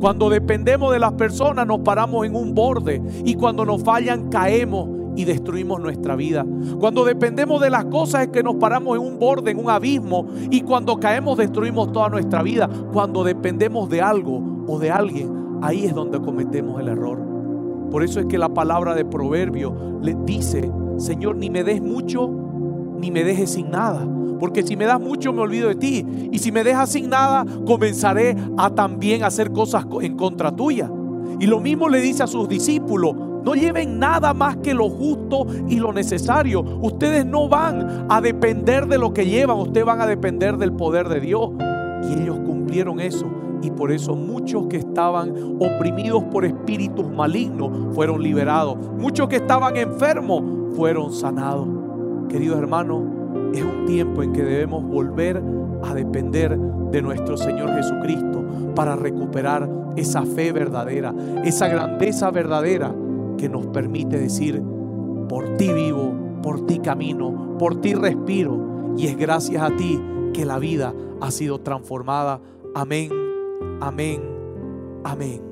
Cuando dependemos de las personas nos paramos en un borde y cuando nos fallan caemos y destruimos nuestra vida. Cuando dependemos de las cosas es que nos paramos en un borde, en un abismo y cuando caemos destruimos toda nuestra vida. Cuando dependemos de algo o de alguien, ahí es donde cometemos el error. Por eso es que la palabra de proverbio le dice, Señor, ni me des mucho, ni me dejes sin nada. Porque si me das mucho me olvido de ti. Y si me dejas sin nada, comenzaré a también hacer cosas en contra tuya. Y lo mismo le dice a sus discípulos, no lleven nada más que lo justo y lo necesario. Ustedes no van a depender de lo que llevan, ustedes van a depender del poder de Dios. Y ellos cumplieron eso. Y por eso muchos que estaban oprimidos por espíritus malignos fueron liberados. Muchos que estaban enfermos fueron sanados. Queridos hermanos, es un tiempo en que debemos volver a depender de nuestro Señor Jesucristo para recuperar esa fe verdadera, esa grandeza verdadera que nos permite decir, por ti vivo, por ti camino, por ti respiro, y es gracias a ti que la vida ha sido transformada. Amén, amén, amén.